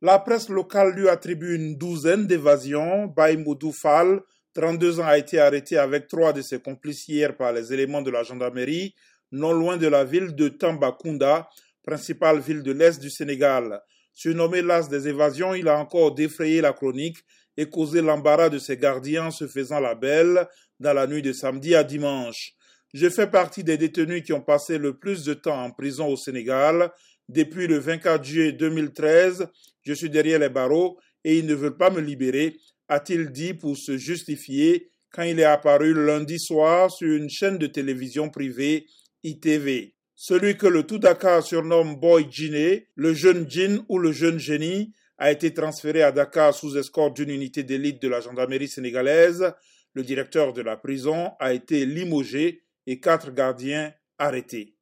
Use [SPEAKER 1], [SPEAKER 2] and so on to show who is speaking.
[SPEAKER 1] La presse locale lui attribue une douzaine d'évasions. Baïmoudou Fall, 32 ans, a été arrêté avec trois de ses complices hier par les éléments de la gendarmerie, non loin de la ville de Tambacounda, principale ville de l'Est du Sénégal. Surnommé l'as des évasions, il a encore défrayé la chronique et causé l'embarras de ses gardiens se faisant la belle dans la nuit de samedi à dimanche. Je fais partie des détenus qui ont passé le plus de temps en prison au Sénégal. Depuis le 24 juillet 2013, je suis derrière les barreaux et ils ne veulent pas me libérer, a-t-il dit pour se justifier quand il est apparu lundi soir sur une chaîne de télévision privée ITV. Celui que le tout Dakar surnomme Boy Jiné, le jeune djinn ou le jeune génie, a été transféré à Dakar sous escorte d'une unité d'élite de la gendarmerie sénégalaise. Le directeur de la prison a été limogé et quatre gardiens arrêtés.